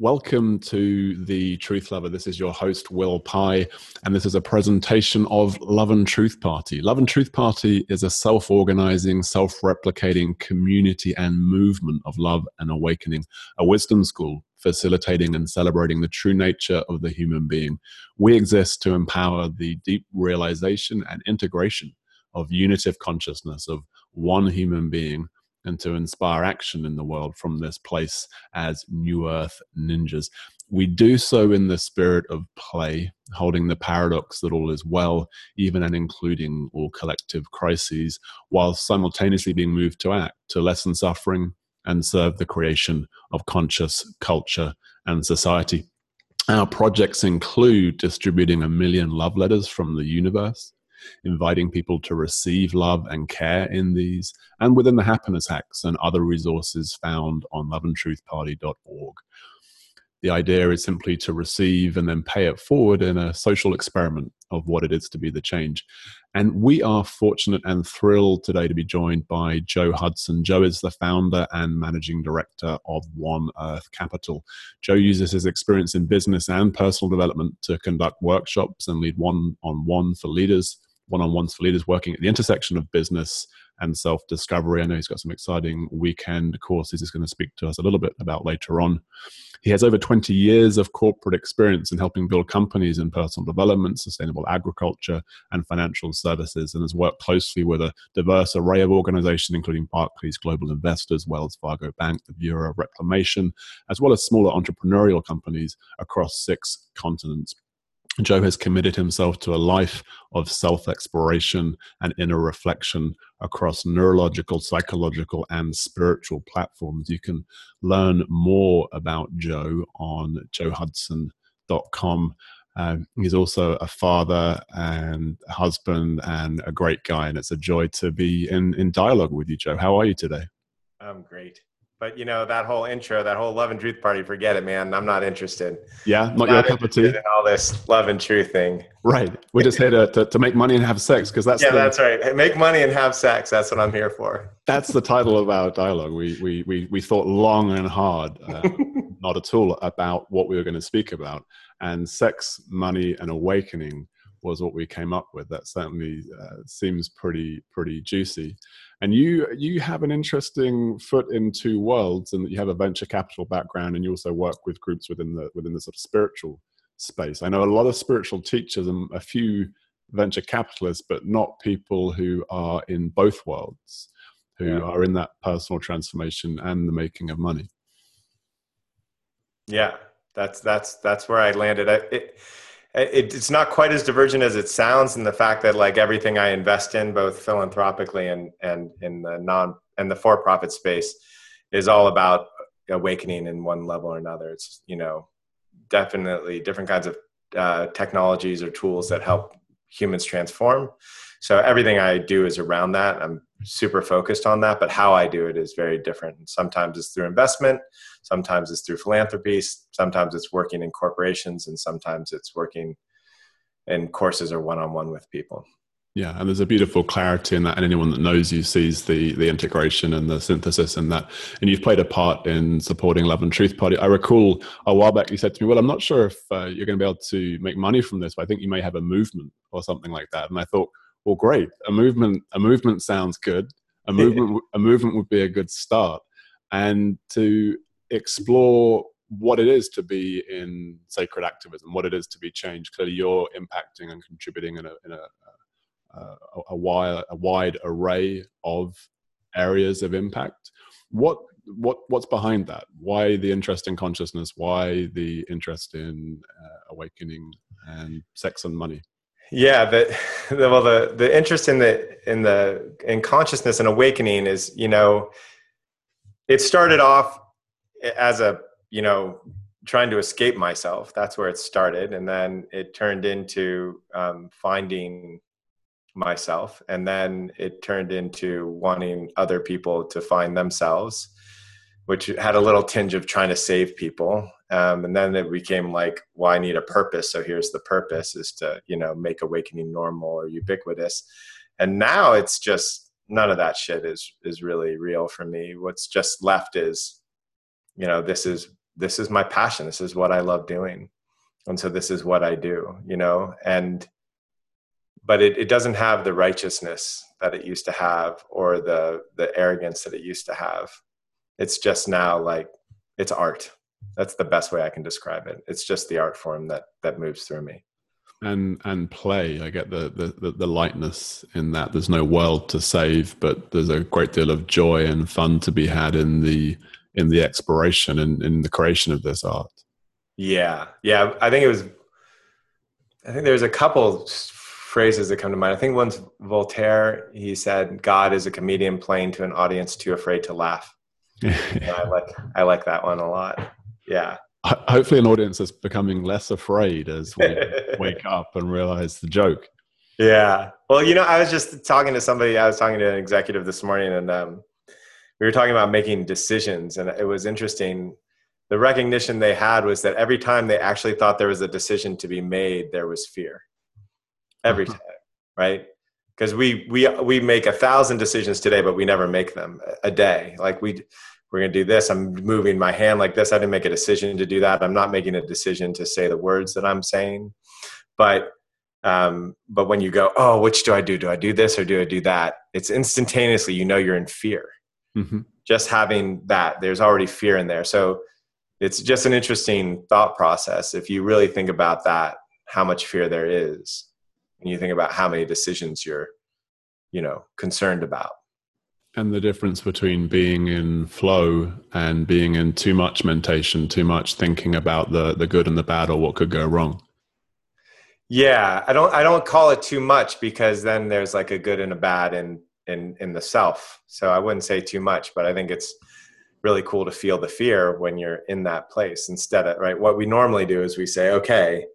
Welcome to the Truth Lover. This is your host, Will Pye, and this is a presentation of Love and Truth Party. Love and Truth Party is a self organizing, self replicating community and movement of love and awakening, a wisdom school facilitating and celebrating the true nature of the human being. We exist to empower the deep realization and integration of unitive consciousness of one human being and to inspire action in the world from this place as New Earth ninjas. We do so in the spirit of play, holding the paradox that all is well, even and including all collective crises, while simultaneously being moved to act, to lessen suffering, and serve the creation of conscious culture and society. Our projects include distributing a million love letters from the universe, inviting people to receive love and care in these, and within the happiness hacks and other resources found on loveandtruthparty.org. The idea is simply to receive and then pay it forward in a social experiment of what it is to be the change. And we are fortunate and thrilled today to be joined by Joe Hudson. Joe is the founder and managing director of One Earth Capital. Joe uses his experience in business and personal development to conduct workshops and lead one on one for leaders one on ones for leaders working at the intersection of business and self discovery. I know he's got some exciting weekend courses he's going to speak to us a little bit about later on. He has over 20 years of corporate experience in helping build companies in personal development, sustainable agriculture, and financial services, and has worked closely with a diverse array of organizations, including Barclays Global Investors, Wells Fargo Bank, the Bureau of Reclamation, as well as smaller entrepreneurial companies across six continents. Joe has committed himself to a life of self exploration and inner reflection across neurological, psychological, and spiritual platforms. You can learn more about Joe on joehudson.com. Um, he's also a father and husband and a great guy, and it's a joy to be in, in dialogue with you, Joe. How are you today? I'm great. But you know that whole intro, that whole love and truth party, forget it, man. I'm not interested. Yeah, not, not your cup of tea. all this love and truth thing. Right. We're just here to, to, to make money and have sex because that's yeah, the, that's right. Make money and have sex. That's what I'm here for. That's the title of our dialogue. We we we we thought long and hard, uh, not at all, about what we were going to speak about, and sex, money, and awakening was what we came up with. That certainly uh, seems pretty pretty juicy. And you you have an interesting foot in two worlds, and that you have a venture capital background, and you also work with groups within the within the sort of spiritual space. I know a lot of spiritual teachers and a few venture capitalists, but not people who are in both worlds, who yeah. are in that personal transformation and the making of money. Yeah, that's that's that's where I landed. I, it, it's not quite as divergent as it sounds in the fact that like everything I invest in, both philanthropically and and in the non and the for profit space, is all about awakening in one level or another. It's you know definitely different kinds of uh, technologies or tools that help humans transform. So everything I do is around that. I'm super focused on that, but how I do it is very different. Sometimes it's through investment, sometimes it's through philanthropy, sometimes it's working in corporations, and sometimes it's working in courses or one-on-one with people. Yeah, and there's a beautiful clarity in that, and anyone that knows you sees the the integration and the synthesis in that. And you've played a part in supporting Love and Truth Party. I recall a while back you said to me, "Well, I'm not sure if uh, you're going to be able to make money from this, but I think you may have a movement or something like that." And I thought, well, great. A movement, a movement sounds good. A movement, a movement would be a good start. And to explore what it is to be in sacred activism, what it is to be changed. Clearly, you're impacting and contributing in a, in a, a, a wide, a wide array of areas of impact. What what what's behind that? Why the interest in consciousness? Why the interest in uh, awakening and sex and money? Yeah, the, the, well, the the interest in the in the in consciousness and awakening is, you know, it started off as a you know trying to escape myself. That's where it started, and then it turned into um, finding myself, and then it turned into wanting other people to find themselves, which had a little tinge of trying to save people um, and then it became like well i need a purpose so here's the purpose is to you know make awakening normal or ubiquitous. And now it's just none of that shit is is really real for me. What's just left is you know this is this is my passion. This is what i love doing. And so this is what i do you know? And but it, it doesn't have the righteousness that it used to have or the the arrogance that it used to have. It's just now like it's art that's the best way i can describe it. It's just the art form that that moves through me. And and play. I get the, the the lightness in that. There's no world to save but there's a great deal of joy and fun to be had in the in the exploration and in the creation of this art. Yeah. Yeah. I think it was i think there's a couple phrases that come to mind. I think one's voltaire he said god is a comedian playing to an audience too afraid to laugh. I like i like that one a lot yeah. Hopefully an audience is becoming less afraid as we wake up and realize the joke. Yeah. Well you know i was just talking to somebody i was talking to an executive this morning and um, we were talking about making decisions and it was interesting. The recognition they had was that every time they actually thought there was a decision to be made there was fear. Every uh-huh. time right? Because we we we make a thousand decisions today but we never make them a day. Like we we're going to do this. I'm moving my hand like this. I didn't make a decision to do that. I'm not making a decision to say the words that I'm saying. But um, but when you go, oh, which do I do? Do I do this or do I do that? It's instantaneously, you know, you're in fear. Mm-hmm. Just having that, there's already fear in there. So it's just an interesting thought process. If you really think about that, how much fear there is, and you think about how many decisions you're, you know, concerned about. And the difference between being in flow and being in too much mentation, too much thinking about the the good and the bad or what could go wrong. Yeah, I don't I don't call it too much because then there's like a good and a bad in in in the self. So I wouldn't say too much, but I think it's really cool to feel the fear when you're in that place instead of right what we normally do is we say okay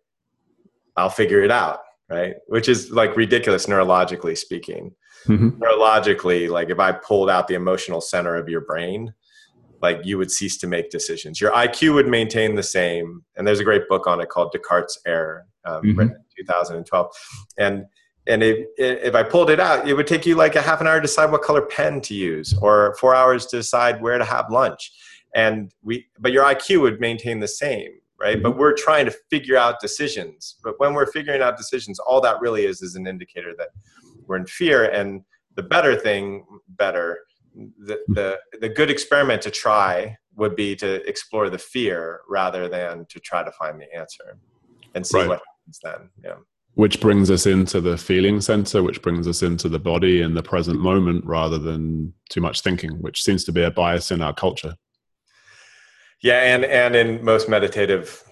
I'll figure it out, right? Which is like ridiculous neurologically speaking mm-hmm. neurologically like if i pulled out the emotional center of your brain like you would cease to make decisions your iq would maintain the same and there's a great book on it called descartes error um, mm-hmm. written in 2012 and and it, if i pulled it out it would take you like a half an hour to decide what color pen to use or four hours to decide where to have lunch and we but your iq would maintain the same right mm-hmm. but we're trying to figure out decisions but when we're figuring out decisions all that really is is an indicator that we're in fear and the better thing better the, the the good experiment to try would be to explore the fear rather than to try to find the answer and see right. what happens then yeah. Which brings us into the feeling center which brings us into the body in the present moment rather than too much thinking which seems to be a bias in our culture. Yeah and and in most meditative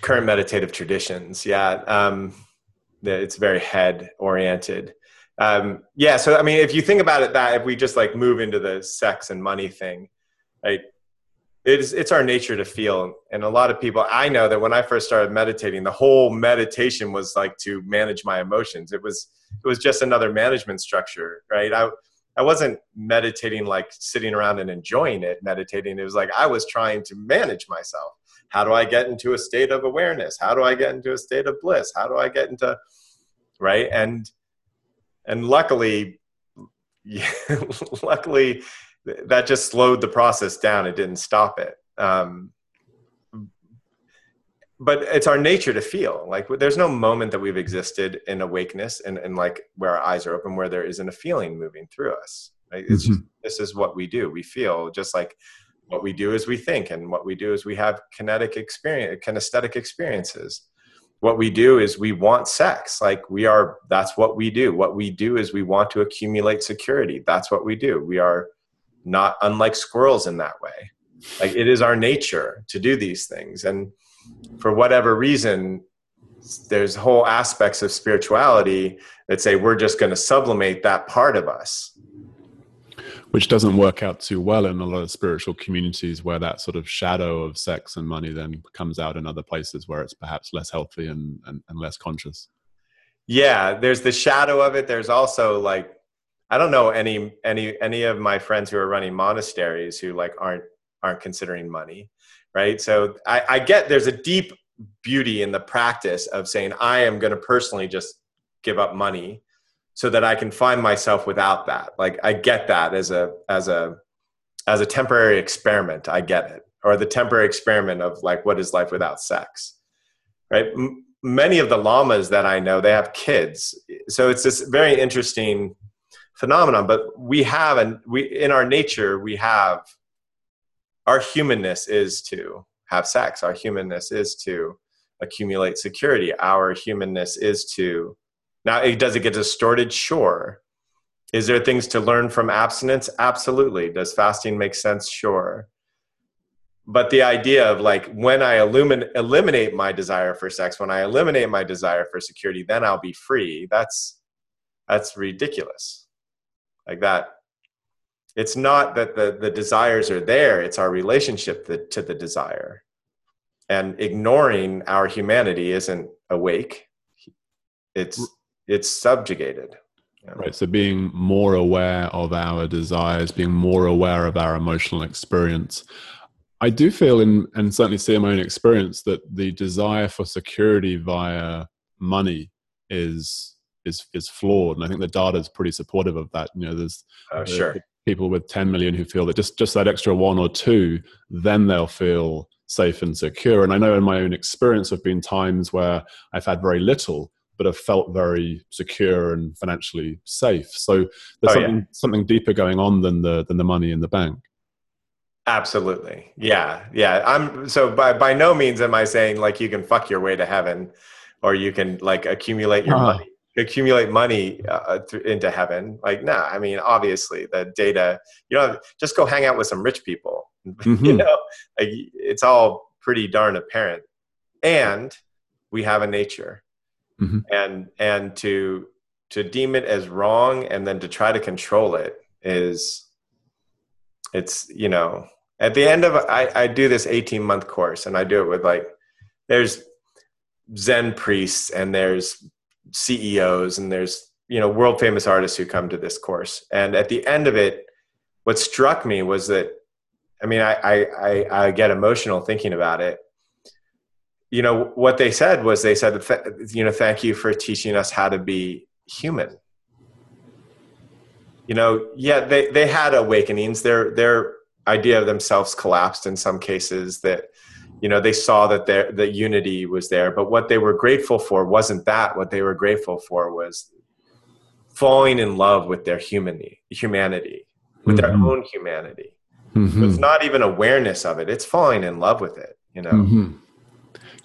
current meditative traditions yeah um it's very head oriented um, yeah so i mean if you think about it that if we just like move into the sex and money thing right it's it's our nature to feel. And a lot of people i know that when i first started meditating the whole meditation was like to manage my emotions. It was it was just another management structure right? I i wasn't meditating like sitting around and enjoying it meditating. It was like i was trying to manage myself. How do i get into a state of awareness? How do i get into a state of bliss? How do i get into right? And and luckily yeah, luckily that just slowed the process down. It didn't stop it. Um, but it's our nature to feel. Like there's no moment that we've existed in awakeness and, and like where our eyes are open where there isn't a feeling moving through us. Right? it's mm-hmm. just, this is what we do. We feel just like what we do is we think and what we do is we have kinetic experience kinesthetic experiences what we do is we want sex. Like we are that's what we do. What we do is we want to accumulate security. That's what we do. We are not unlike squirrels in that way. Like it is our nature to do these things. And for whatever reason there's whole aspects of spirituality that say we're just going to sublimate that part of us which doesn't work out too well in a lot of spiritual communities where that sort of shadow of sex and money then comes out in other places where it's perhaps less healthy and, and, and less conscious. Yeah there's the shadow of it. There's also like i don't know any any any of my friends who are running monasteries who like aren't aren't considering money right? So i, I get there's a deep beauty in the practice of saying i am going to personally just give up money so that I can find myself without that. Like I get that as a as a as a temporary experiment. I get it. or the temporary experiment of like what is life without sex right M- many of the lamas that i know they have kids so it's this very interesting phenomenon but we have and we in our nature we have our humanness is to have sex our humanness is to accumulate security our humanness is to now does it get distorted? Sure. Is there things to learn from abstinence? Absolutely. Does fasting make sense? Sure. But the idea of like when i illumin- eliminate my desire for sex when i eliminate my desire for security then i'll be free that's that's ridiculous. Like that it's not that the the desires are there it's our relationship to the desire. And ignoring our humanity isn't awake. It's it's subjugated Right. So being more aware of our desires, being more aware of our emotional experience. I do feel, in, and certainly see in my own experience, that the desire for security via money is is is flawed, and I think the data is pretty supportive of that. You know, there's uh, sure people with 10 million who feel that just just that extra one or two, then they'll feel safe and secure. And I know in my own experience, there have been times where I've had very little, but have felt very secure and financially safe. So there's oh, something yeah. something deeper going on than the than the money in the bank. Absolutely. Yeah. Yeah. I'm so by by no means am I saying like you can fuck your way to heaven or you can like accumulate your uh-huh. money accumulate money uh, th- into heaven like nah i mean obviously the data you know just go hang out with some rich people mm-hmm. you know like, it's all pretty darn apparent and we have a nature mm-hmm. and and to to deem it as wrong and then to try to control it is it's you know at the end of I, I do this 18 month course and i do it with like there's zen priests and there's ceos and there's you know world famous artists who come to this course and at the end of it what struck me was that i mean i i i, I get emotional thinking about it you know what they said was they said you know thank you for teaching us how to be human. You know yeah they they had awakenings. Their their idea of themselves collapsed in some cases that you know they saw that their the unity was there. But what they were grateful for wasn't that. What they were grateful for was falling in love with their humanity humanity with mm-hmm. their own humanity. Mm-hmm. it's not even awareness of it. It's falling in love with it you know? Mm-hmm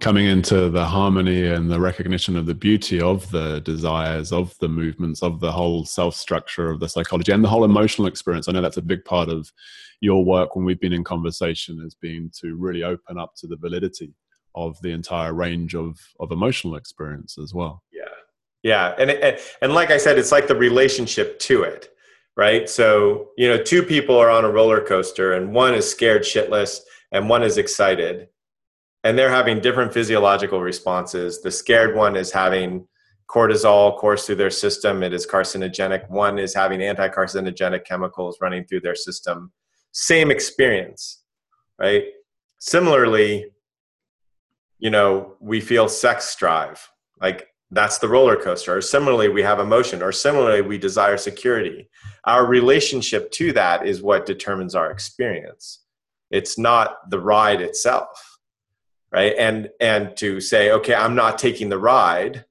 coming into the harmony and the recognition of the beauty of the desires of the movements of the whole self structure of the psychology and the whole emotional experience. I know that's a big part of your work when we've been in conversation has been to really open up to the validity of the entire range of of emotional experience as well. Yeah. Yeah. And and, and like i said it's like the relationship to it right? So you know two people are on a roller coaster and one is scared shitless and one is excited and they're having different physiological responses. The scared one is having cortisol course through their system. It is carcinogenic. One is having anti-carcinogenic chemicals running through their system. Same experience, right? Similarly, you know, we feel sex drive. Like that's the roller coaster. Or similarly, we have emotion. Or similarly, we desire security. Our relationship to that is what determines our experience. It's not the ride itself right? And and to say okay i'm not taking the ride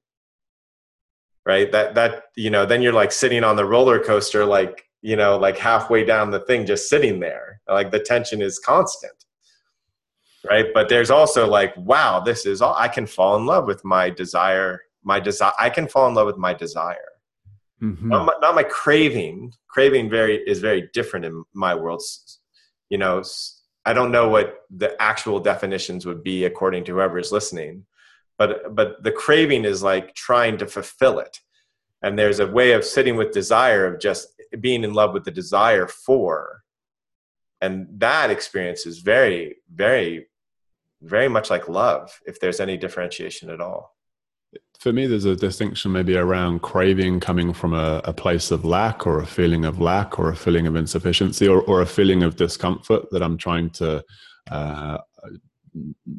right? That that you know then you're like sitting on the roller coaster like you know like halfway down the thing just sitting there. Like the tension is constant right? But there's also like wow this is all i can fall in love with my desire my desire i can fall in love with my desire. Mm-hmm. not, my, not my craving. Craving very is very different in my world. You know I don't know what the actual definitions would be according to whoever is listening, but but the craving is like trying to fulfill it, and there's a way of sitting with desire of just being in love with the desire for, and that experience is very very very much like love if there's any differentiation at all for me, there's a distinction maybe around craving coming from a, a, place of lack or a feeling of lack or a feeling of insufficiency or, or a feeling of discomfort that I'm trying to uh,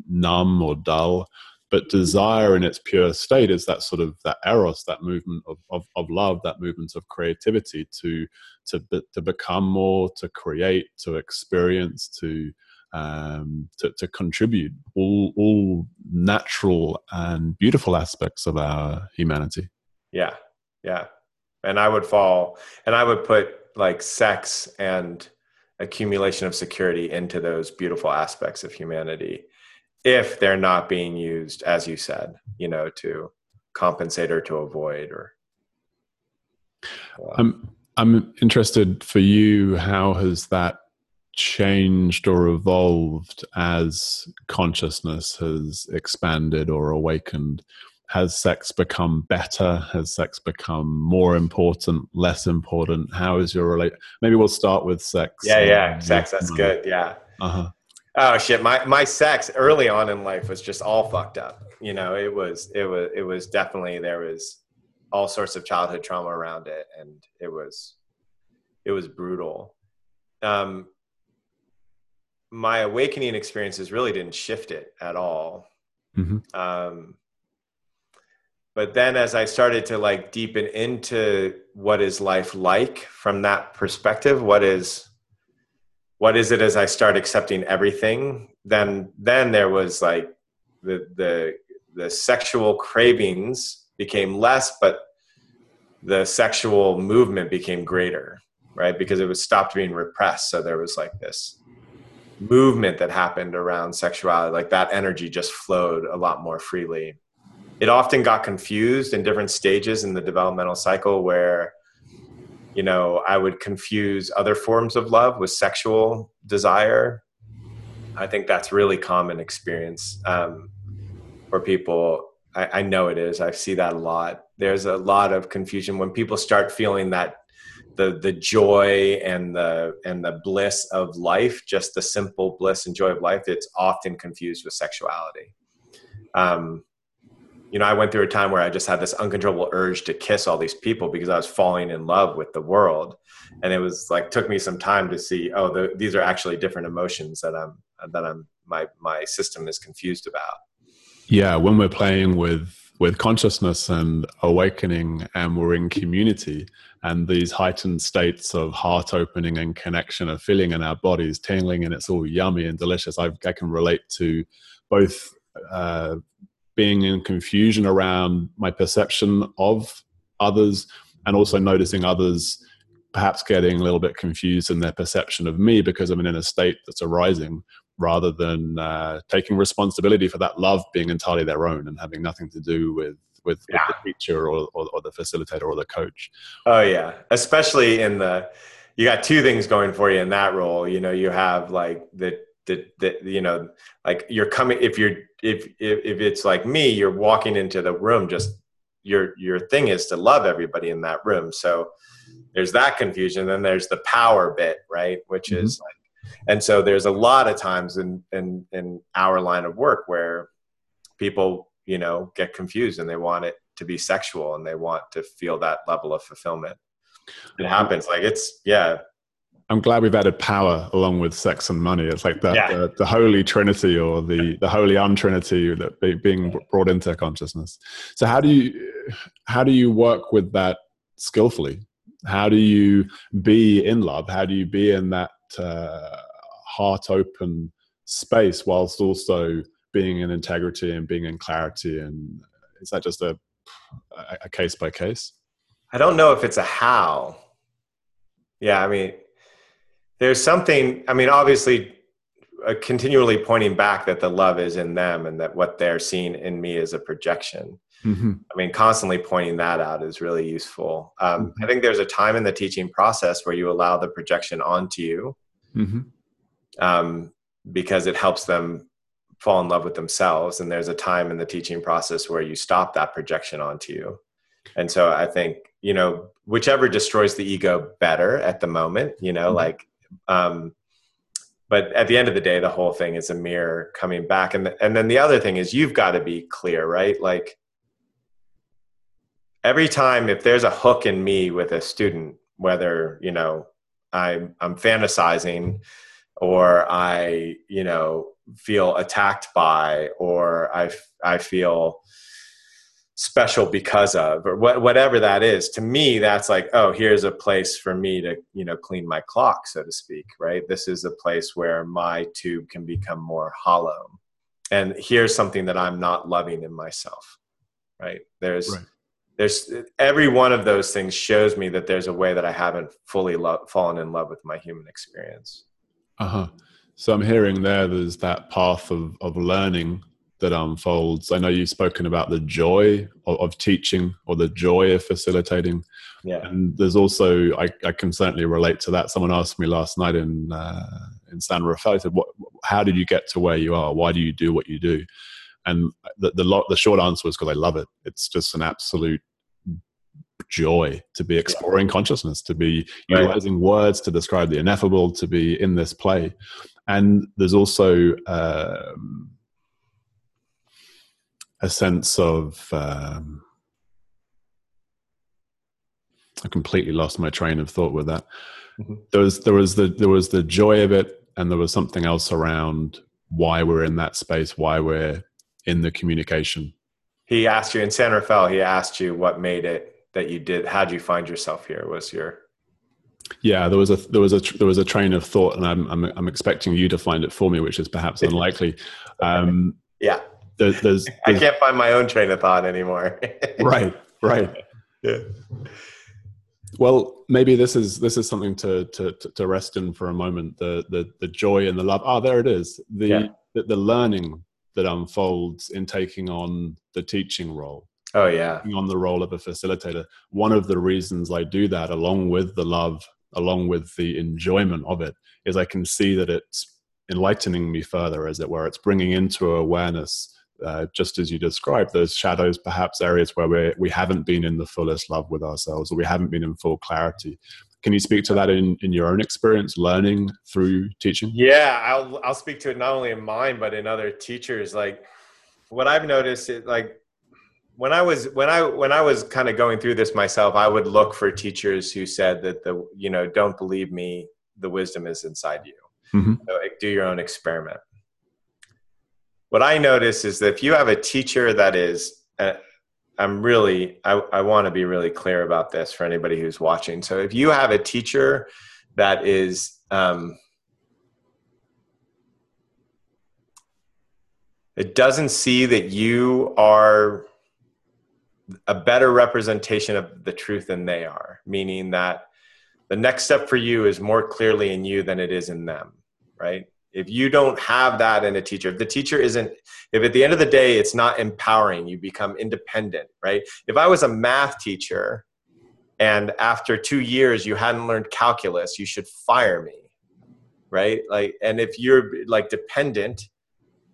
numb or dull. But desire in its pure state is that sort of that eros, that movement of, of, of love, that movement of creativity to, to, to become more, to create, to experience, to um, to, to contribute all all natural and beautiful aspects of our humanity. Yeah, yeah, and I would fall, and I would put like sex and accumulation of security into those beautiful aspects of humanity if they're not being used as you said you know to compensate or to avoid or uh, i'm i'm interested for you how has that changed or evolved as consciousness has expanded or awakened? Has sex become better? Has sex become more important less important? How is your relate maybe we'll start with sex yeah yeah sex that's good yeah. Uh-huh. Oh shit my my sex early on in life was just all fucked up you know it was it was it was definitely there was all sorts of childhood trauma around it and it was it was brutal. Um my awakening experiences really didn't shift it at all. Mm-hmm. um but then as i started to like deepen into what is life like from that perspective what is what is it as i start accepting everything then then there was like the the the sexual cravings became less but the sexual movement became greater right? Because it was stopped being repressed. So there was like this movement that happened around sexuality like that energy just flowed a lot more freely. It often got confused in different stages in the developmental cycle where you know i would confuse other forms of love with sexual desire. I think that's really common experience um, for people. I, I know it is. I see that a lot. There's a lot of confusion when people start feeling that the the joy and the and the bliss of life just the simple bliss and joy of life it's often confused with sexuality um, you know, I went through a time where I just had this uncontrollable urge to kiss all these people because I was falling in love with the world. And it was like, took me some time to see, oh, the, these are actually different emotions that I'm, that I'm, my, my system is confused about. Yeah. When we're playing with, with consciousness and awakening and we're in community and these heightened states of heart opening and connection of feeling in our bodies tingling and it's all yummy and delicious. i I can relate to both uh, being in confusion around my perception of others and also noticing others perhaps getting a little bit confused in their perception of me because I'm in a state that's arising rather than uh, taking responsibility for that love being entirely their own and having nothing to do with with, yeah. with the teacher or, or, or, the facilitator or the coach. Oh yeah, especially in the you got two things going for you in that role. You know, you have like the that that you know like you're coming if you're if, if if it's like me you're walking into the room just your your thing is to love everybody in that room so there's that confusion then there's the power bit right which mm-hmm. is like and so there's a lot of times in in in our line of work where people you know get confused and they want it to be sexual and they want to feel that level of fulfillment it happens like it's yeah I'm glad we've added power along with sex and money. It's like the, yeah. the, the, holy trinity or the, the holy untrinity that be, being brought into consciousness. So how do you how do you work with that skillfully? How do you be in love? How do you be in that uh, heart open space whilst also being in integrity and being in clarity? And is that just a a case by case? I don't know if it's a how. Yeah, I mean, there's something i mean obviously uh, continually pointing back that the love is in them and that what they're seeing in me is a projection mm-hmm. i mean constantly pointing that out is really useful um, mm-hmm. i think there's a time in the teaching process where you allow the projection onto you mm-hmm. um, because it helps them fall in love with themselves and there's a time in the teaching process where you stop that projection onto you and so i think you know whichever destroys the ego better at the moment you know mm-hmm. like um, but at the end of the day, the whole thing is a mirror coming back. And, and then the other thing is you've got to be clear, right? Like every time, if there's a hook in me with a student, whether, you know, I'm, I'm fantasizing or I, you know, feel attacked by, or I, I feel special because of or what, whatever that is to me that's like oh here's a place for me to you know clean my clock so to speak right? This is a place where my tube can become more hollow. And here's something that i'm not loving in myself right? There's right. there's every one of those things shows me that there's a way that i haven't fully lo- fallen in love with my human experience. Uh-huh so i'm hearing there there's that path of of learning that unfolds. I know you've spoken about the joy of, of teaching or the joy of facilitating. Yeah. And there's also, I, I, can certainly relate to that. Someone asked me last night in, uh, in San Rafael, said, what, how did you get to where you are? Why do you do what you do? And the, the, the short answer was because I love it. It's just an absolute joy to be exploring yeah. consciousness, to be utilizing right. words to describe the ineffable, to be in this play. And there's also, um, a sense of um, I completely lost my train of thought with that. Mm-hmm. There was there was the there was the joy of it, and there was something else around why we're in that space, why we're in the communication. He asked you in San Rafael. He asked you what made it that you did. How did you find yourself here? Was your yeah, there was a there was a there was a train of thought, and I'm I'm, I'm expecting you to find it for me, which is perhaps unlikely. Um, yeah, there's, there's, I can't find my own train of thought anymore. right, right. Yeah. Well, maybe this is this is something to to to rest in for a moment. The the the joy and the love. Ah, oh, there it is. The, yeah. the the learning that unfolds in taking on the teaching role. Oh yeah, on the role of a facilitator. One of the reasons I do that, along with the love, along with the enjoyment of it, is I can see that it's enlightening me further, as it were. It's bringing into awareness uh, just as you described, those shadows, perhaps areas where we we haven't been in the fullest love with ourselves, or we haven't been in full clarity. Can you speak to that in, in your own experience, learning through teaching? Yeah, I'll I'll speak to it not only in mine but in other teachers. Like what I've noticed, is like when I was when I when I was kind of going through this myself, I would look for teachers who said that the you know don't believe me, the wisdom is inside you. Mm-hmm. So, like, do your own experiment what I notice is that if you have a teacher that is, uh, I'm really, I, I want to be really clear about this for anybody who's watching. So if you have a teacher that is, um, it doesn't see that you are a better representation of the truth than they are, meaning that the next step for you is more clearly in you than it is in them, right? if you don't have that in a teacher if the teacher isn't if at the end of the day it's not empowering you become independent right? If i was a math teacher and after two years you hadn't learned calculus you should fire me right? Like and if you're like dependent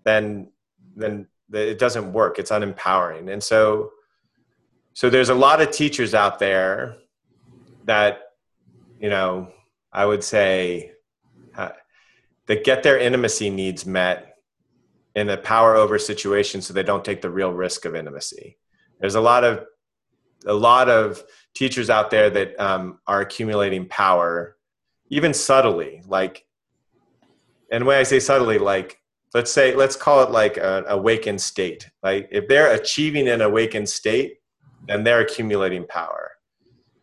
then then it doesn't work. It's unempowering. And so so there's a lot of teachers out there that you know i would say that get their intimacy needs met in a power over situation so they don't take the real risk of intimacy. There's a lot of a lot of teachers out there that um, are accumulating power even subtly like and when i say subtly like let's say let's call it like an awakened state. Like if they're achieving an awakened state then they're accumulating power.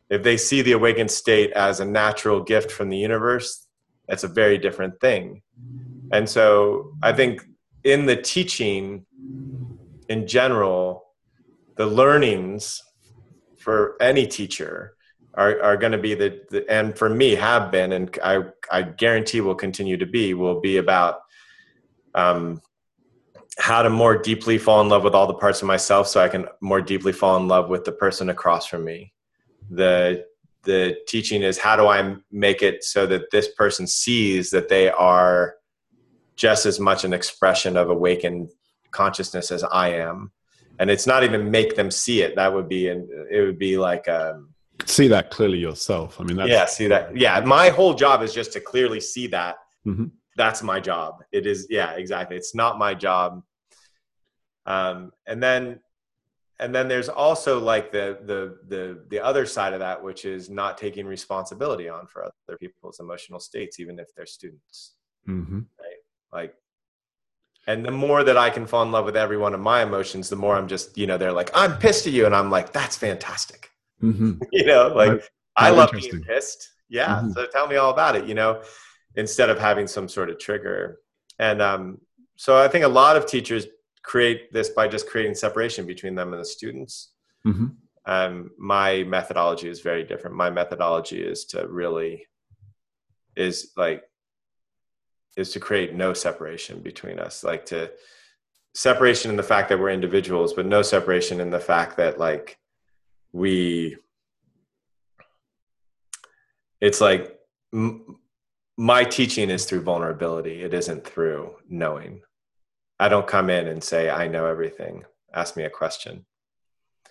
If they see the awakened state as a natural gift from the universe that's a very different thing. And so i think in the teaching in general the learnings for any teacher are, are going to be the, the, and for me have been and I, I guarantee will continue to be will be about um, how to more deeply fall in love with all the parts of myself so i can more deeply fall in love with the person across from me the the teaching is how do I make it so that this person sees that they are just as much an expression of awakened consciousness as I am. And it's not even make them see it. That would be, an, it would be like, um, see that clearly yourself. I mean, that's, yeah, see that. Yeah. My whole job is just to clearly see that. Mm-hmm. That's my job. It is. Yeah, exactly. It's not my job. Um, and then and then there's also like the the the the other side of that which is not taking responsibility on for other people's emotional states even if they're students mm-hmm. right like and the more that I can fall in love with every one of my emotions, the more I'm just, you know, they're like, I'm pissed at you. And I'm like, that's fantastic. Mm-hmm. you know, like I love being pissed. Yeah. Mm-hmm. So tell me all about it, you know, instead of having some sort of trigger. And um, so I think a lot of teachers create this by just creating separation between them and the students. Mm-hmm. Um, my methodology is very different. My methodology is to really, is like is to create no separation between us like to separation in the fact that we're individuals but no separation in the fact that like we it's like m- my teaching is through vulnerability. It isn't through knowing. I don't come in and say i know everything. Ask me a question.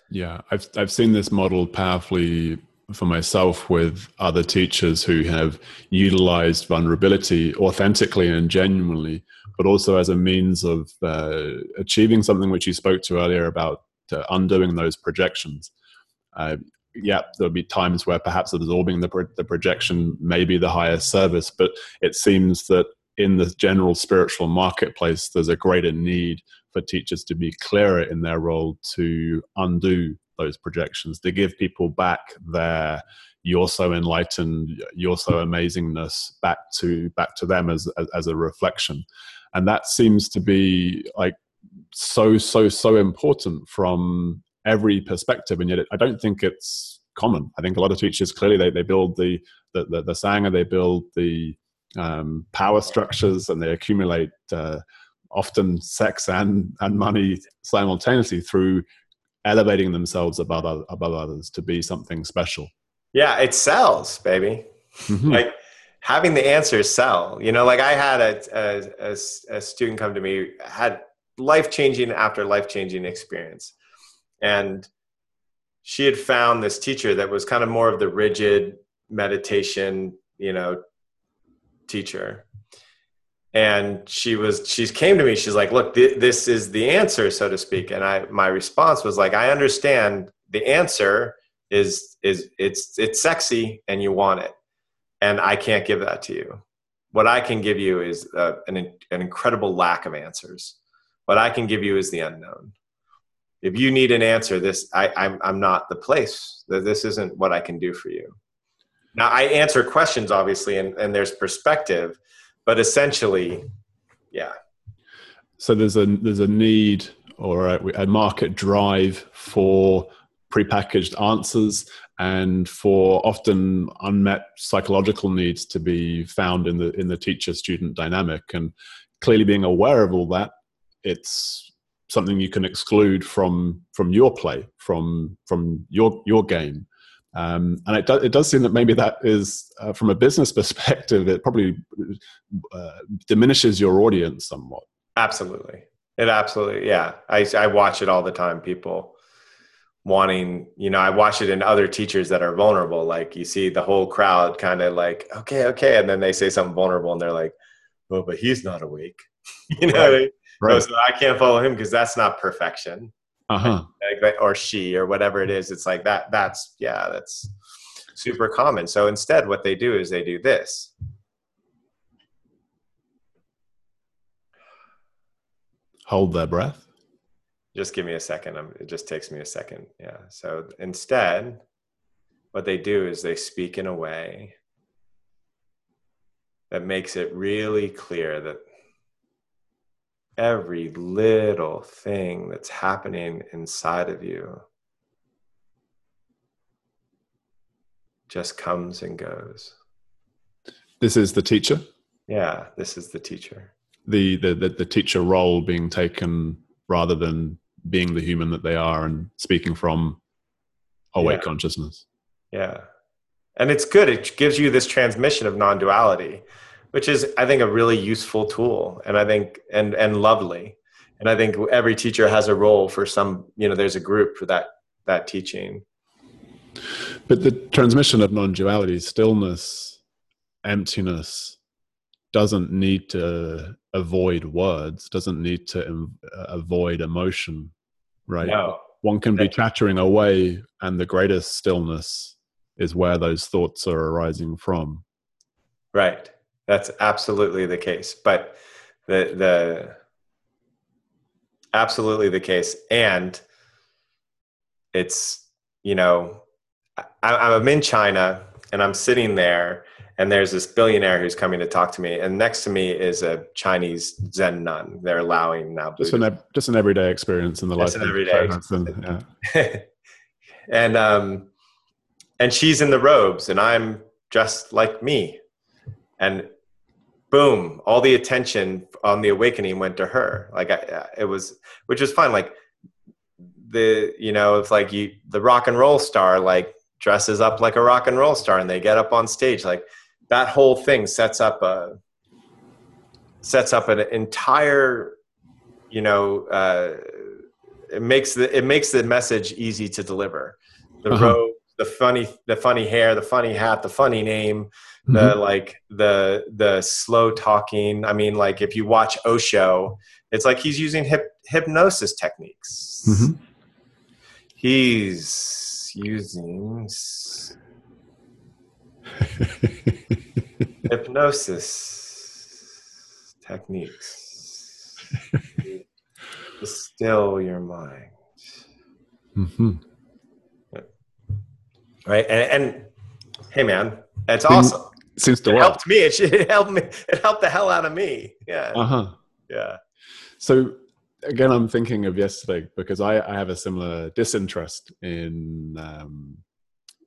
Yeah i've i've seen this model powerfully for myself with other teachers who have utilized vulnerability authentically and genuinely, but also as a means of uh, achieving something which you spoke to earlier about uh, undoing those projections. Uh, yeah, there'll be times where perhaps absorbing the, pro- the projection may be the highest service, but it seems that in the general spiritual marketplace, there's a greater need for teachers to be clearer in their role to undo those projections to give people back their you're so enlightened you're so amazingness back to back to them as, as, as a reflection. And that seems to be like so so so important from every perspective and yet it, i don't think it's common i think a lot of teachers clearly they, they build the the, the, the sangha they build the um, power structures and they accumulate uh, often sex and and money simultaneously through elevating themselves above above others to be something special. Yeah, it sells, baby. Mm-hmm. Like having the answers sell. You know, like I had a a, a, a student come to me had life changing after life changing experience, and she had found this teacher that was kind of more of the rigid meditation, you know, teacher. And she was she came to me she's like look th- this is the answer so to speak. And i my response was like i understand the answer is is it's it's sexy and you want it. And i can't give that to you. What i can give you is uh, an, an incredible lack of answers. What i can give you is the unknown if you need an answer this I, I'm, I'm not the place. This isn't what i can do for you. Now i answer questions obviously and, and there's perspective but essentially, yeah. So there's a there's a need or a, a market drive for prepackaged answers and for often unmet psychological needs to be found in the in the teacher student dynamic. And clearly being aware of all that it's something you can exclude from from your play from from your your game um, and it, do, it does seem that maybe that is, uh, from a business perspective, it probably uh, diminishes your audience somewhat. Absolutely. It absolutely, yeah. I, I watch it all the time. People wanting, you know, I watch it in other teachers that are vulnerable. Like you see the whole crowd kind of like, okay, okay. And then they say something vulnerable and they're like, oh, but he's not awake. you know, right. Right. so I can't follow him because that's not perfection. Uh-huh. or she or whatever it is it's like that that's yeah that's super common. So instead what they do is they do this. Hold their breath. Just give me a second. It just takes me a second. Yeah. So instead what they do is they speak in a way that makes it really clear that every little thing that's happening inside of you just comes and goes. This is the teacher? Yeah, this is the teacher. The, the, the, the teacher role being taken rather than being the human that they are and speaking from awake yeah. consciousness. Yeah. And it's good. It gives you this transmission of non duality which is i think a really useful tool and i think and and lovely. And i think every teacher has a role for some you know there's a group for that that teaching. But the transmission of non-duality stillness emptiness doesn't need to avoid words doesn't need to uh, avoid emotion right? No. one can be chattering away and the greatest stillness is where those thoughts are arising from. Right that's absolutely the case. But the the absolutely the case and it's you know I, i'm in china and i'm sitting there and there's this billionaire who's coming to talk to me and next to me is a chinese zen nun they're allowing now just an, just an everyday experience in the life an everyday and, yeah. and um and she's in the robes and i'm just like me and boom all the attention on the awakening went to her. Like I, it was which was fun like the you know it's like you the rock and roll star like dresses up like a rock and roll star and they get up on stage. Like that whole thing sets up a sets up an entire you know uh, it makes the it makes the message easy to deliver. The uh-huh. robe the funny the funny hair the funny hat the funny name the mm-hmm. like the the slow talking i mean like if you watch osho it's like he's using hip, hypnosis techniques mm-hmm. he's using hypnosis techniques to still your mind mm-hmm. Right and, and hey man that's awesome seems to it work. helped me. It, it helped me. It helped the hell out of me. Yeah. Uh huh. Yeah. So again, I'm thinking of yesterday because I, I have a similar disinterest in um,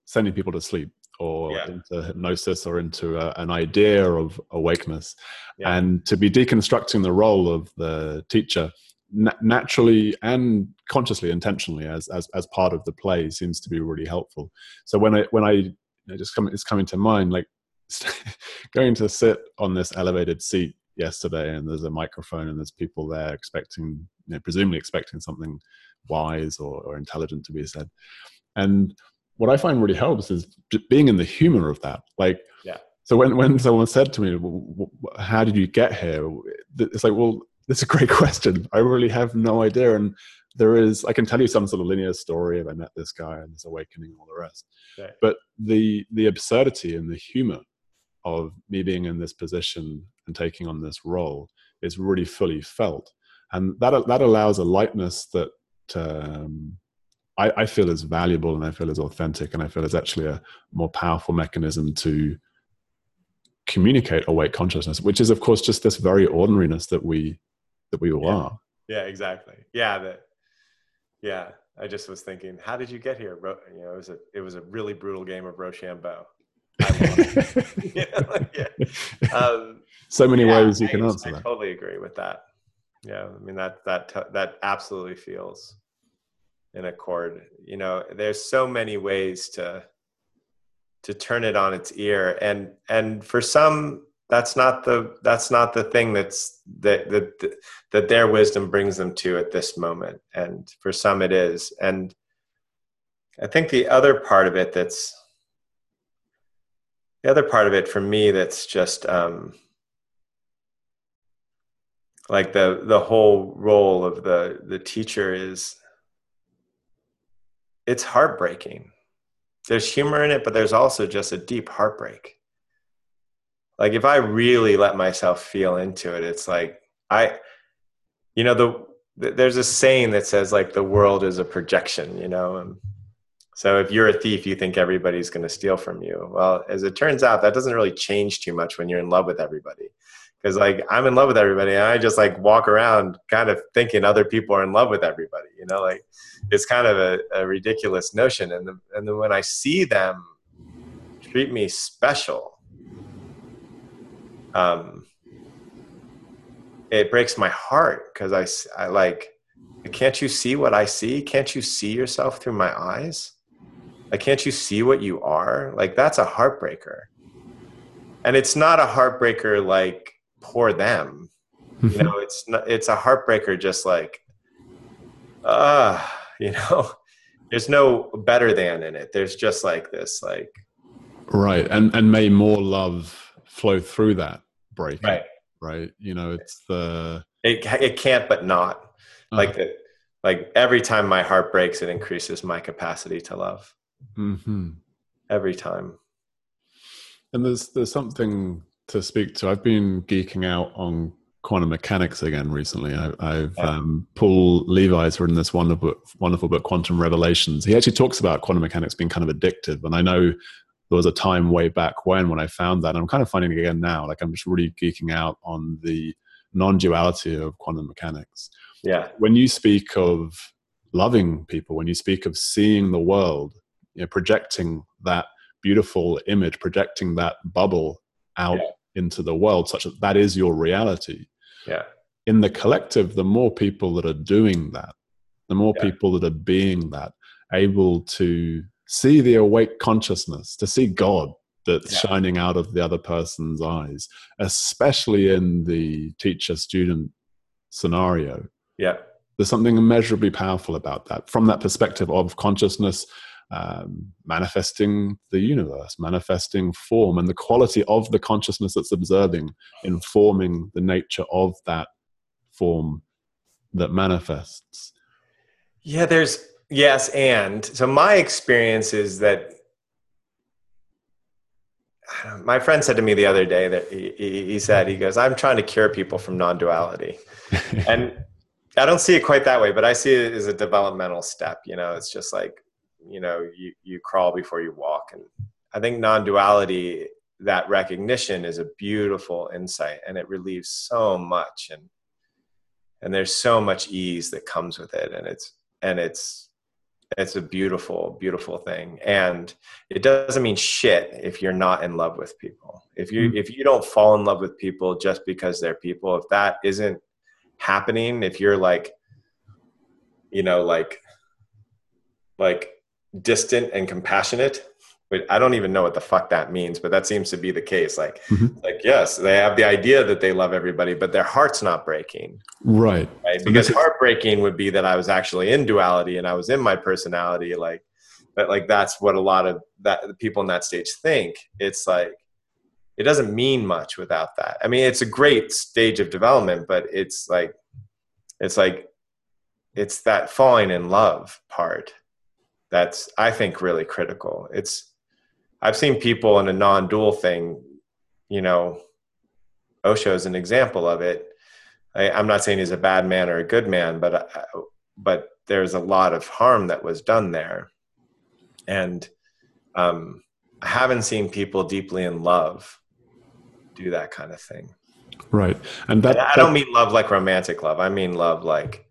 sending people to sleep or yeah. into hypnosis or into a, an idea of awakeness, yeah. and to be deconstructing the role of the teacher na- naturally and consciously, intentionally, as, as as part of the play seems to be really helpful. So when I when I you know, just come, it's coming to mind like going to sit on this elevated seat yesterday and there's a microphone and there's people there expecting you know, presumably expecting something wise or, or intelligent to be said. And what i find really helps is being in the humor of that. Like yeah. so when, when someone said to me well, how did you get here? It's like well that's a great question. I really have no idea. And there is i can tell you some sort of linear story of i met this guy and this awakening and all the rest. Right. but the the absurdity and the humor of me being in this position and taking on this role is really fully felt. And that that allows a lightness that um, I, I, feel is valuable and I feel is authentic and I feel is actually a more powerful mechanism to communicate awake consciousness, which is of course just this very ordinariness that we that we all yeah. are. Yeah, exactly. Yeah, that. Yeah, I just was thinking, how did you get here? You know, it was a it was a really brutal game of Rochambeau. yeah. um, so many yeah, ways you can answer I that. totally agree with that. Yeah, I mean that that that absolutely feels in accord. You know, there's so many ways to to turn it on its ear, and and for some, that's not the that's not the thing that's that that that their wisdom brings them to at this moment, and for some it is, and I think the other part of it that's the other part of it for me that's just um, like the the whole role of the the teacher is it's heartbreaking. There's humor in it but there's also just a deep heartbreak like if i really let myself feel into it it's like i you know the there's a saying that says like the world is a projection you know and so if you're a thief, you think everybody's going to steal from you. Well, as it turns out, that doesn't really change too much when you're in love with everybody. Because like I'm in love with everybody, and I just like walk around kind of thinking other people are in love with everybody. You know, like it's kind of a, a ridiculous notion. And the, and then when I see them treat me special, um, it breaks my heart because I, I like, can't you see what I see? Can't you see yourself through my eyes? Like, can't you see what you are? Like, that's a heartbreaker. And it's not a heartbreaker like poor them. you mm-hmm. know, it's not, it's a heartbreaker just like, ah, uh, you know, there's no better than in it. There's just like this, like. Right. And, and may more love flow through that break. Right. Right. You know, it's the. It, it can't, but not. Uh, like the, like every time my heart breaks, it increases my capacity to love mm-hmm. every time. And there's there's something to speak to. I've been geeking out on quantum mechanics again recently. I, have yeah. um, Paul Levy's written this wonderful wonderful book, Quantum Revelations. He actually talks about quantum mechanics being kind of addictive, and I know there was a time way back when when I found that. And I'm kind of finding it again now. Like I'm just really geeking out on the non-duality of quantum mechanics. Yeah. When you speak of loving people, when you speak of seeing the world, you know, projecting that beautiful image, projecting that bubble out yeah. into the world, such that that is your reality. Yeah. In the collective, the more people that are doing that, the more yeah. people that are being that, able to see the awake consciousness, to see God that's yeah. shining out of the other person's eyes, especially in the teacher student scenario. Yeah. There's something immeasurably powerful about that from that perspective of consciousness um, manifesting the universe, manifesting form, and the quality of the consciousness that's observing, informing the nature of that form that manifests. Yeah, there's yes, and so my experience is that my friend said to me the other day that he, he said he goes i'm trying to cure people from non-duality. And i don't see it quite that way but i see it as a developmental step you know? It's just like you know you, you crawl before you walk and i think non-duality that recognition is a beautiful insight and it relieves so much and and there's so much ease that comes with it and it's and it's it's a beautiful beautiful thing and it doesn't mean shit if you're not in love with people if you mm-hmm. if you don't fall in love with people just because they're people if that isn't happening if you're like you know like like distant and compassionate but I don't even know what the fuck that means, but that seems to be the case. Like, mm-hmm. like yes, they have the idea that they love everybody, but their heart's not breaking. Right. Right. Because heartbreaking would be that I was actually in duality and I was in my personality. Like, but like that's what a lot of that the people in that stage think. It's like it doesn't mean much without that. I mean, it's a great stage of development, but it's like it's like it's that falling in love part that's I think really critical. It's I've seen people in a non-dual thing, you know, Osho is an example of it. I, am not saying he's a bad man or a good man, but uh, but there's a lot of harm that was done there, and um, I haven't seen people deeply in love do that kind of thing. Right, and that, and I don't mean love like romantic love. I mean love like,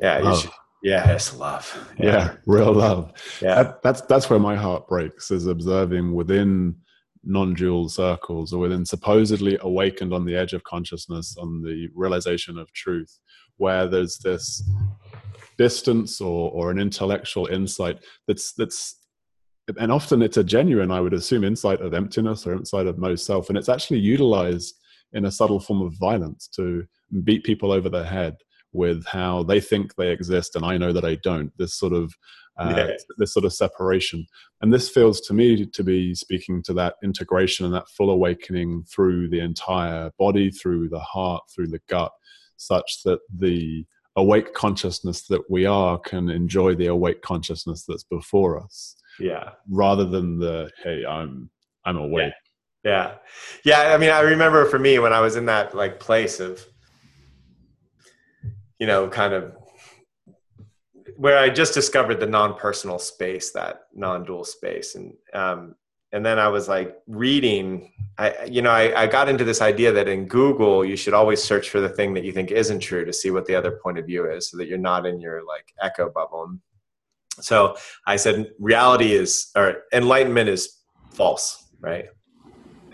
yeah, you should, yeah, it's love. Yeah. yeah, real love. Yeah, that, that's that's where my heart breaks is observing within non-dual circles or within supposedly awakened on the edge of consciousness on the realization of truth, where there's this distance or or an intellectual insight that's that's and often it's a genuine, I would assume, insight of emptiness or insight of no self, and it's actually utilized in a subtle form of violence to beat people over the head with how they think they exist and I know that I don't. This sort of uh, yeah. this sort of separation, and this feels to me to be speaking to that integration and that full awakening through the entire body, through the heart, through the gut, such that the awake consciousness that we are can enjoy the awake consciousness that's before us. Yeah. Rather than the hey, I'm I'm awake. Yeah. yeah. Yeah. I mean, I remember for me when I was in that like place of you know, kind of where I just discovered the non-personal space, that non-dual space, and um, and then I was like reading. I you know I, I got into this idea that in Google you should always search for the thing that you think isn't true to see what the other point of view is, so that you're not in your like echo bubble. So I said reality is or enlightenment is false, right?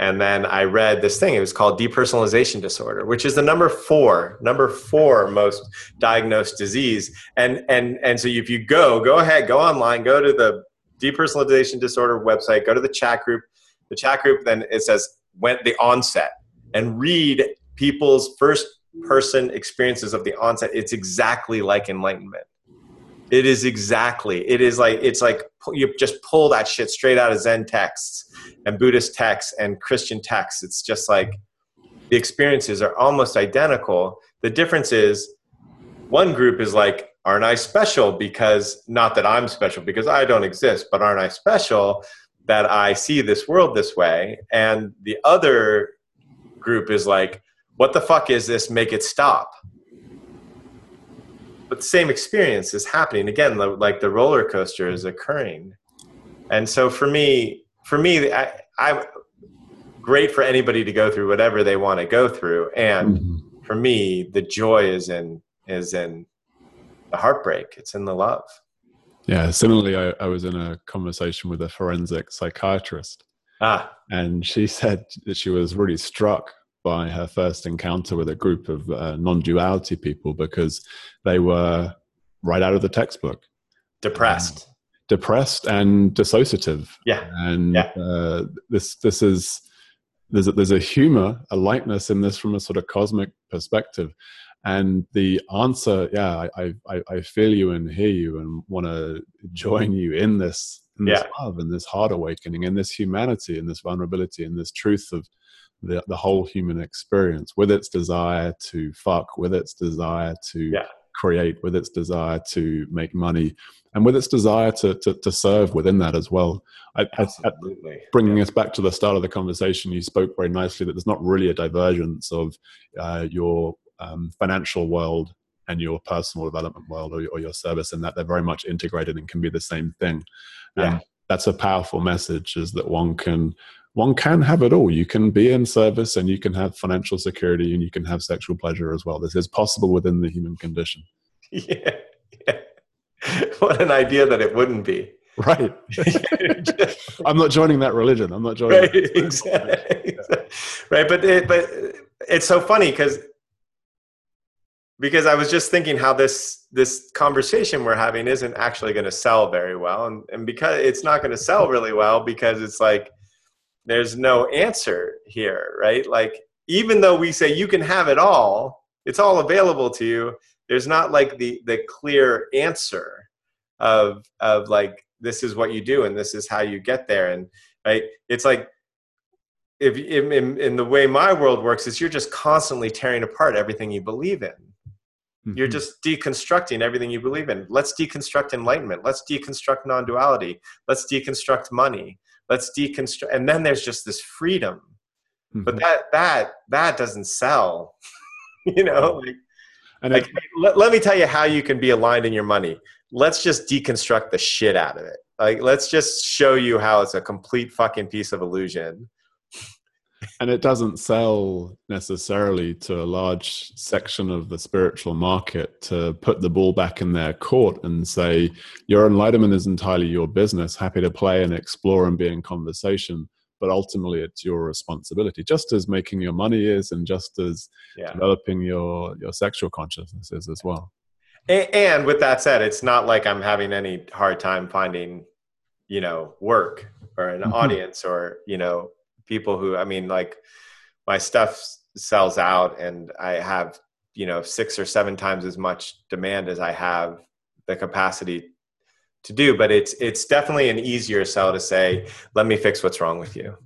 And then I read this thing. It was called depersonalization disorder, which is the number four, number four most diagnosed disease. And and and so if you go, go ahead, go online, go to the depersonalization disorder website, go to the chat group. The chat group then it says went the onset and read people's first person experiences of the onset. It's exactly like enlightenment. It is exactly. It is like it's like you just pull that shit straight out of Zen texts and Buddhist texts and Christian texts. It's just like the experiences are almost identical. The difference is one group is like, aren't I special? Because not that I'm special because I don't exist, but aren't I special that I see this world this way? And the other group is like, what the fuck is this? Make it stop. But the same experience is happening again. Like the roller coaster is occurring, and so for me, for me, I, I great for anybody to go through whatever they want to go through, and mm-hmm. for me, the joy is in is in the heartbreak. It's in the love. Yeah. Similarly, I, I was in a conversation with a forensic psychiatrist, ah. and she said that she was really struck by her first encounter with a group of uh, non-duality people because they were right out of the textbook. Depressed. Um, depressed and dissociative. Yeah. And yeah. Uh, this this is there's a, there's a humor a lightness in this from a sort of cosmic perspective. And the answer yeah i i, I feel you and hear you and want to join you in this this yeah. love and this heart awakening and this humanity and this vulnerability and this truth of the, the whole human experience with its desire to fuck with its desire to yeah. create with its desire to make money and with its desire to, to, to serve within that as well I, Absolutely. bringing yeah. us back to the start of the conversation you spoke very nicely that there's not really a divergence of uh, your um, financial world and your personal development world or, or, your service and that they're very much integrated and can be the same thing yeah. that's a powerful message is that one can one can have it all. You can be in service and you can have financial security and you can have sexual pleasure as well. This is possible within the human condition. Yeah. yeah. What an idea that it wouldn't be. Right. I'm not joining that religion. I'm not joining. Right. Exactly. right. But it, but it's so funny because because I was just thinking how this this conversation we're having isn't actually going to sell very well, and and because it's not going to sell really well because it's like there's no answer here, right? Like, even though we say you can have it all, it's all available to you. There's not like the the clear answer of of like this is what you do and this is how you get there, and right? It's like if in, in, in the way my world works is you're just constantly tearing apart everything you believe in. Mm-hmm. You're just deconstructing everything you believe in. Let's deconstruct enlightenment. Let's deconstruct non-duality. Let's deconstruct money let's deconstruct and then there's just this freedom mm-hmm. but that that that doesn't sell you know like, and like, let, let me tell you how you can be aligned in your money let's just deconstruct the shit out of it like let's just show you how it's a complete fucking piece of illusion and it doesn't sell necessarily to a large section of the spiritual market to put the ball back in their court and say your enlightenment is entirely your business happy to play and explore and be in conversation but ultimately it's your responsibility just as making your money is and just as yeah. developing your your sexual consciousness is as well and, and with that said it's not like i'm having any hard time finding you know work or an mm-hmm. audience or you know people who i mean like my stuff sells out and i have you know six or seven times as much demand as i have the capacity to do. But it's it's definitely an easier sell to say let me fix what's wrong with you.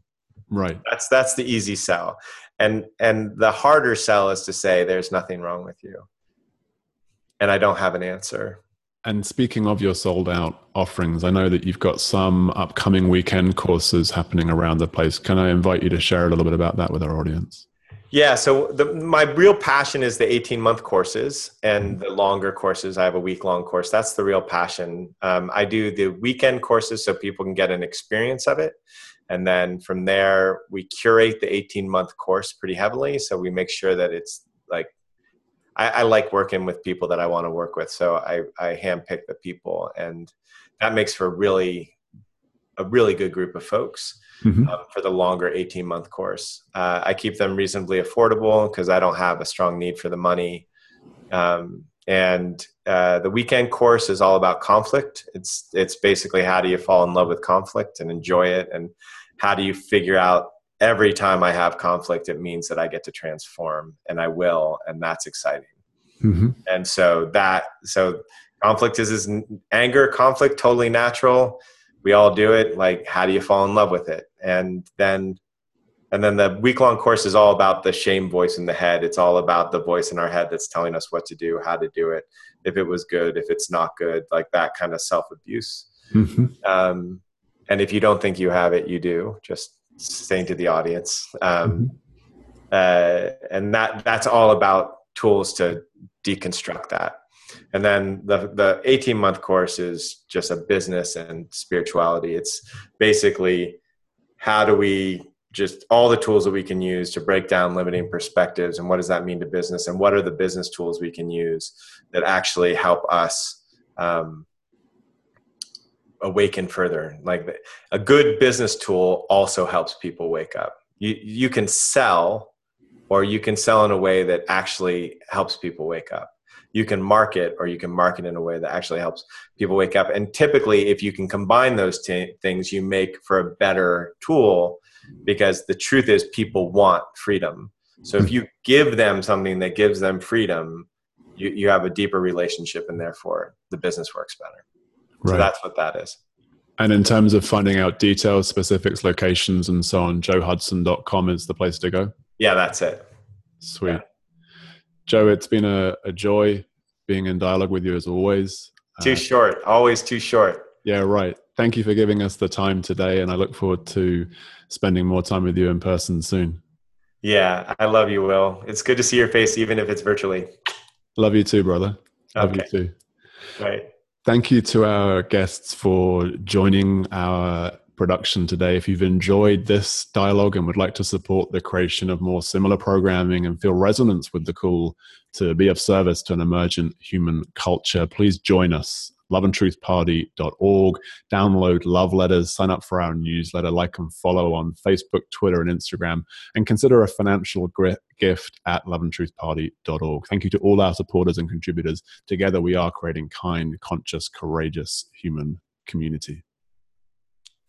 Right. That's that's the easy sell. And and the harder sell is to say there's nothing wrong with you. And i don't have an answer and speaking of your sold out offerings, I know that you've got some upcoming weekend courses happening around the place. Can I invite you to share a little bit about that with our audience? Yeah, so the, my real passion is the 18 month courses and the longer courses. I have a week long course. That's the real passion. Um, I do the weekend courses so people can get an experience of it. And then from there, we curate the 18 month course pretty heavily. So we make sure that it's like I, I like working with people that I want to work with. So I, I handpick the people, and that makes for really a really good group of folks mm-hmm. um, for the longer 18 month course. Uh, I keep them reasonably affordable because I don't have a strong need for the money. Um, and uh, the weekend course is all about conflict. It's it's basically how do you fall in love with conflict and enjoy it, and how do you figure out every time I have conflict, it means that I get to transform, and I will, and that's exciting. Mm-hmm. And so that so conflict is is anger, conflict, totally natural. We all do it. Like, how do you fall in love with it? And then and then the week long course is all about the shame voice in the head. It's all about the voice in our head that's telling us what to do, how to do it, if it was good, if it's not good, like that kind of self abuse. Mm-hmm. Um, and if you don't think you have it, you do. Just saying to the audience. Um, mm-hmm. uh, and that that's all about tools to deconstruct that. And then the the 18 month course is just a business and spirituality. It's basically how do we just all the tools that we can use to break down limiting perspectives and what does that mean to business and what are the business tools we can use that actually help us um, awaken further. Like a good business tool also helps people wake up. You you can sell or you can sell in a way that actually helps people wake up. You can market or you can market in a way that actually helps people wake up. And typically if you can combine those t- things you make for a better tool because the truth is people want freedom. So if you give them something that gives them freedom you, you have a deeper relationship and therefore the business works better right. so that's what that is and in terms of finding out details specifics locations and so on joehudson.com is the place to go yeah that's it sweet yeah. joe it's been a, a joy being in dialogue with you as always too uh, short always too short yeah right thank you for giving us the time today and i look forward to spending more time with you in person soon. Yeah, I love you, Will. It's good to see your face, even if it's virtually. Love you too, brother. Love okay. you too. Right. Thank you to our guests for joining our production today. If you've enjoyed this dialogue and would like to support the creation of more similar programming and feel resonance with the call to be of service to an emergent human culture, please join us loveandtruthparty.org. Download love letters, sign up for our newsletter, like and follow on Facebook, Twitter, and Instagram, and consider a financial gift at loveandtruthparty.org. Thank you to all our supporters and contributors. Together, we are creating kind, conscious, courageous human community.